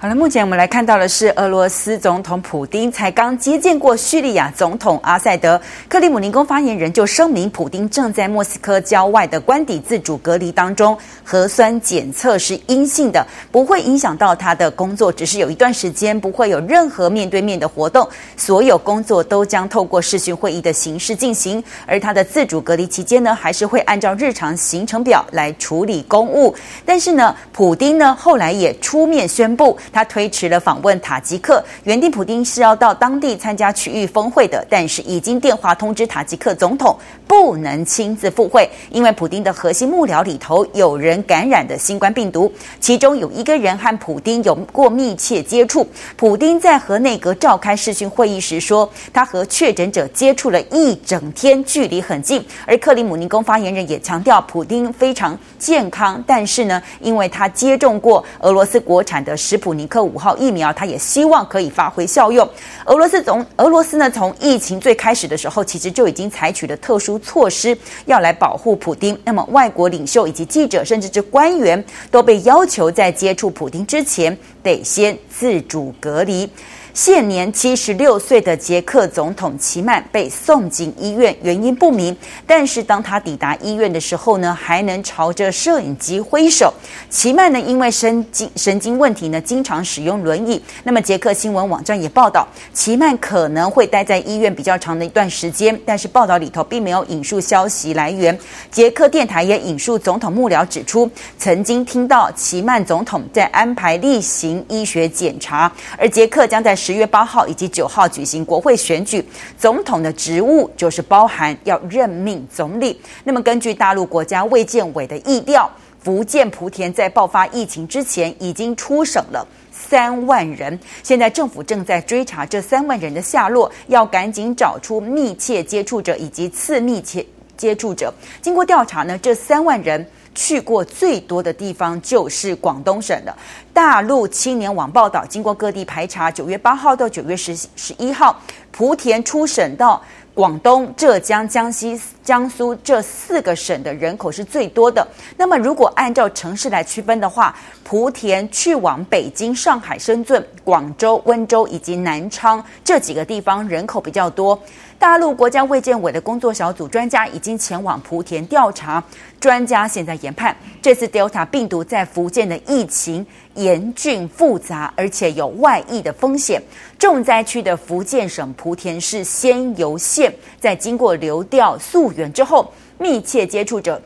好了，目前我们来看到的是，俄罗斯总统普丁才刚接见过叙利亚总统阿塞德。克里姆林宫发言人就声明，普丁正在莫斯科郊外的官邸自主隔离当中，核酸检测是阴性的，不会影响到他的工作，只是有一段时间不会有任何面对面的活动，所有工作都将透过视讯会议的形式进行。而他的自主隔离期间呢，还是会按照日常行程表来处理公务。但是呢，普丁呢后来也出面宣布。他推迟了访问塔吉克，原定普丁是要到当地参加区域峰会的，但是已经电话通知塔吉克总统不能亲自赴会，因为普丁的核心幕僚里头有人感染的新冠病毒，其中有一个人和普丁有过密切接触。普丁在和内阁召开视讯会议时说，他和确诊者接触了一整天，距离很近。而克里姆林宫发言人也强调，普丁非常健康，但是呢，因为他接种过俄罗斯国产的史普尼克五号疫苗，它也希望可以发挥效用。俄罗斯从俄罗斯呢，从疫情最开始的时候，其实就已经采取了特殊措施，要来保护普丁。那么，外国领袖以及记者，甚至是官员，都被要求在接触普丁之前，得先自主隔离。现年七十六岁的捷克总统齐曼被送进医院，原因不明。但是当他抵达医院的时候呢，还能朝着摄影机挥手。齐曼呢，因为神经神经问题呢，经常使用轮椅。那么捷克新闻网站也报道，齐曼可能会待在医院比较长的一段时间。但是报道里头并没有引述消息来源。捷克电台也引述总统幕僚指出，曾经听到齐曼总统在安排例行医学检查，而捷克将在。十月八号以及九号举行国会选举，总统的职务就是包含要任命总理。那么，根据大陆国家卫健委的意调，福建莆田在爆发疫情之前已经出省了三万人，现在政府正在追查这三万人的下落，要赶紧找出密切接触者以及次密切接触者。经过调查呢，这三万人。去过最多的地方就是广东省了。大陆青年网报道，经过各地排查，九月八号到九月十十一号，莆田出省到广东、浙江、江西、江苏这四个省的人口是最多的。那么，如果按照城市来区分的话，莆田去往北京、上海、深圳、广州、温州以及南昌这几个地方人口比较多。大陆国家卫健委的工作小组专家已经前往莆田调查。专家现在研判，这次 Delta 病毒在福建的疫情严峻复杂，而且有外溢的风险。重灾区的福建省莆田市仙游县，在经过流调溯源之后，密切接触者。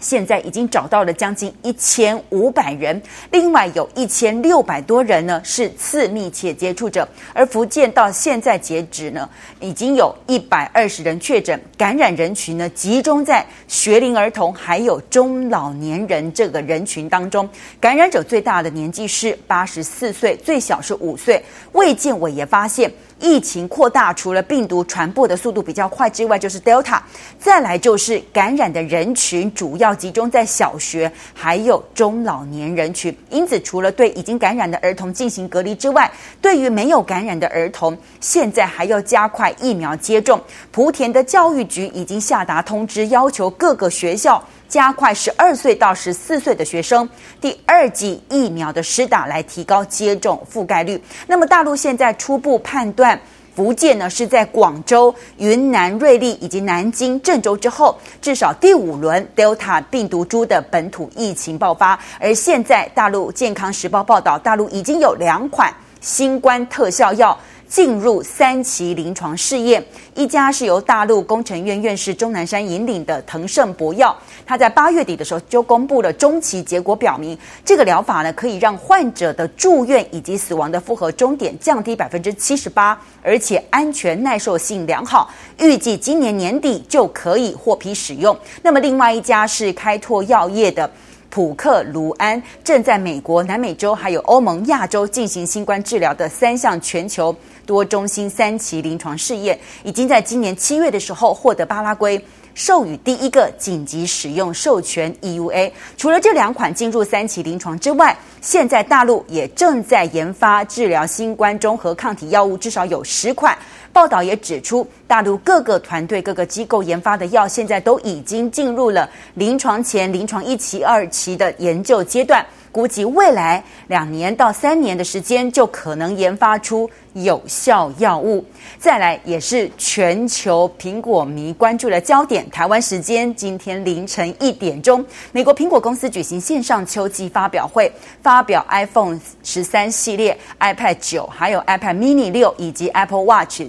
现在已经找到了将近一千五百人，另外有一千六百多人呢是次密切接触者。而福建到现在截止呢，已经有一百二十人确诊，感染人群呢集中在学龄儿童还有中老年人这个人群当中。感染者最大的年纪是八十四岁，最小是五岁。卫健委也发现。疫情扩大，除了病毒传播的速度比较快之外，就是 Delta，再来就是感染的人群主要要集中在小学，还有中老年人群。因此，除了对已经感染的儿童进行隔离之外，对于没有感染的儿童，现在还要加快疫苗接种。莆田的教育局已经下达通知，要求各个学校。加快十二岁到十四岁的学生第二剂疫苗的施打，来提高接种覆盖率。那么，大陆现在初步判断，福建呢是在广州、云南瑞丽以及南京、郑州之后，至少第五轮 Delta 病毒株的本土疫情爆发。而现在，大陆健康时报报道，大陆已经有两款新冠特效药。进入三期临床试验，一家是由大陆工程院院士钟南山引领的腾盛博药，他在八月底的时候就公布了中期结果，表明这个疗法呢可以让患者的住院以及死亡的复合终点降低百分之七十八，而且安全耐受性良好，预计今年年底就可以获批使用。那么另外一家是开拓药业的。普克卢安正在美国、南美洲还有欧盟、亚洲进行新冠治疗的三项全球多中心三期临床试验，已经在今年七月的时候获得巴拉圭授予第一个紧急使用授权 EUA。除了这两款进入三期临床之外，现在大陆也正在研发治疗新冠中和抗体药物，至少有十款。报道也指出，大陆各个团队、各个机构研发的药，现在都已经进入了临床前、临床一期、二期的研究阶段。估计未来两年到三年的时间，就可能研发出有效药物。再来，也是全球苹果迷关注的焦点。台湾时间今天凌晨一点钟，美国苹果公司举行线上秋季发表会，发表 iPhone 十三系列、iPad 九，还有 iPad Mini 六以及 Apple Watch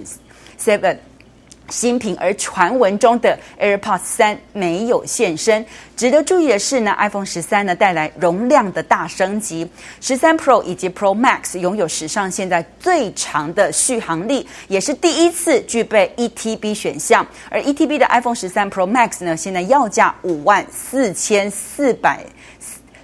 Seven。新品，而传闻中的 AirPods 三没有现身。值得注意的是呢，iPhone 十三呢带来容量的大升级，十三 Pro 以及 Pro Max 拥有史上现在最长的续航力，也是第一次具备 ETB 选项。而 ETB 的 iPhone 十三 Pro Max 呢，现在要价五万四千四百。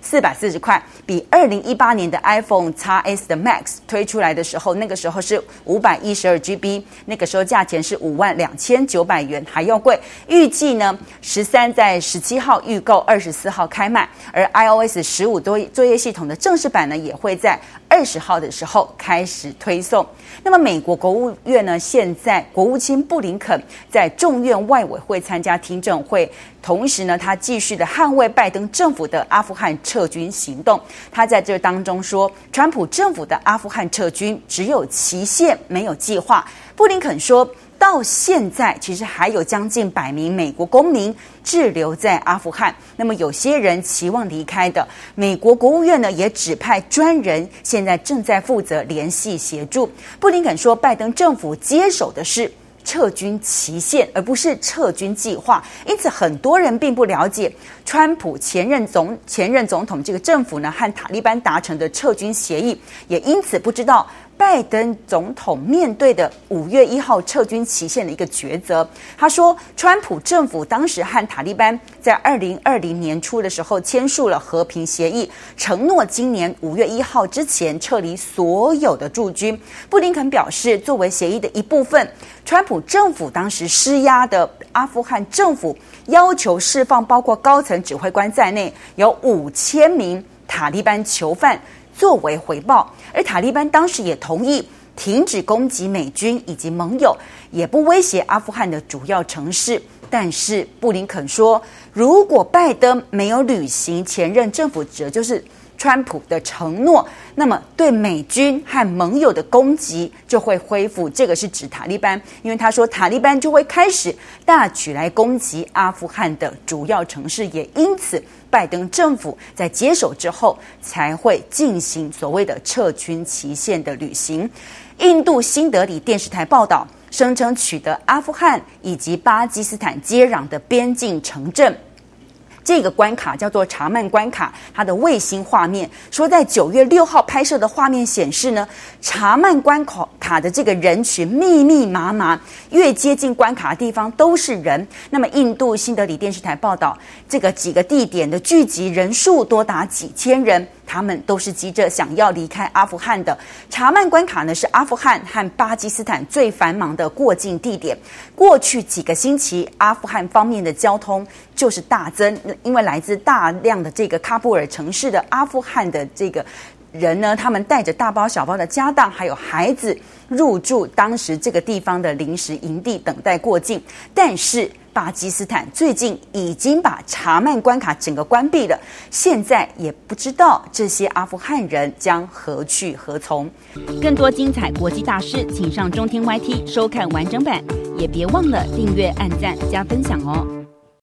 四百四十块，比二零一八年的 iPhone XS 的 Max 推出来的时候，那个时候是五百一十二 GB，那个时候价钱是五万两千九百元还要贵。预计呢，十三在十七号预购，二十四号开卖，而 iOS 十五多作业系统的正式版呢，也会在二十号的时候开始推送。那么，美国国务院呢，现在国务卿布林肯在众院外委会参加听证会。同时呢，他继续的捍卫拜登政府的阿富汗撤军行动。他在这当中说，川普政府的阿富汗撤军只有期限，没有计划。布林肯说到现在，其实还有将近百名美国公民滞留在阿富汗。那么有些人期望离开的，美国国务院呢也指派专人，现在正在负责联系协助。布林肯说，拜登政府接手的是。撤军期限，而不是撤军计划，因此很多人并不了解川普前任总前任总统这个政府呢和塔利班达成的撤军协议，也因此不知道。拜登总统面对的五月一号撤军期限的一个抉择，他说，川普政府当时和塔利班在二零二零年初的时候签署了和平协议，承诺今年五月一号之前撤离所有的驻军。布林肯表示，作为协议的一部分，川普政府当时施压的阿富汗政府要求释放包括高层指挥官在内有五千名塔利班囚犯。作为回报，而塔利班当时也同意停止攻击美军以及盟友，也不威胁阿富汗的主要城市。但是布林肯说，如果拜登没有履行前任政府，职就是。川普的承诺，那么对美军和盟友的攻击就会恢复。这个是指塔利班，因为他说塔利班就会开始大举来攻击阿富汗的主要城市，也因此拜登政府在接手之后才会进行所谓的撤军期限的履行。印度新德里电视台报道，声称取得阿富汗以及巴基斯坦接壤的边境城镇。这个关卡叫做查曼关卡，它的卫星画面说，在九月六号拍摄的画面显示呢，查曼关口卡的这个人群密密麻麻，越接近关卡的地方都是人。那么，印度新德里电视台报道，这个几个地点的聚集人数多达几千人。他们都是急着想要离开阿富汗的。查曼关卡呢，是阿富汗和巴基斯坦最繁忙的过境地点。过去几个星期，阿富汗方面的交通就是大增，因为来自大量的这个喀布尔城市的阿富汗的这个人呢，他们带着大包小包的家当，还有孩子入住当时这个地方的临时营地，等待过境。但是，巴基斯坦最近已经把查曼关卡整个关闭了，现在也不知道这些阿富汗人将何去何从。更多精彩国际大师，请上中天 YT 收看完整版，也别忘了订阅、按赞、加分享哦。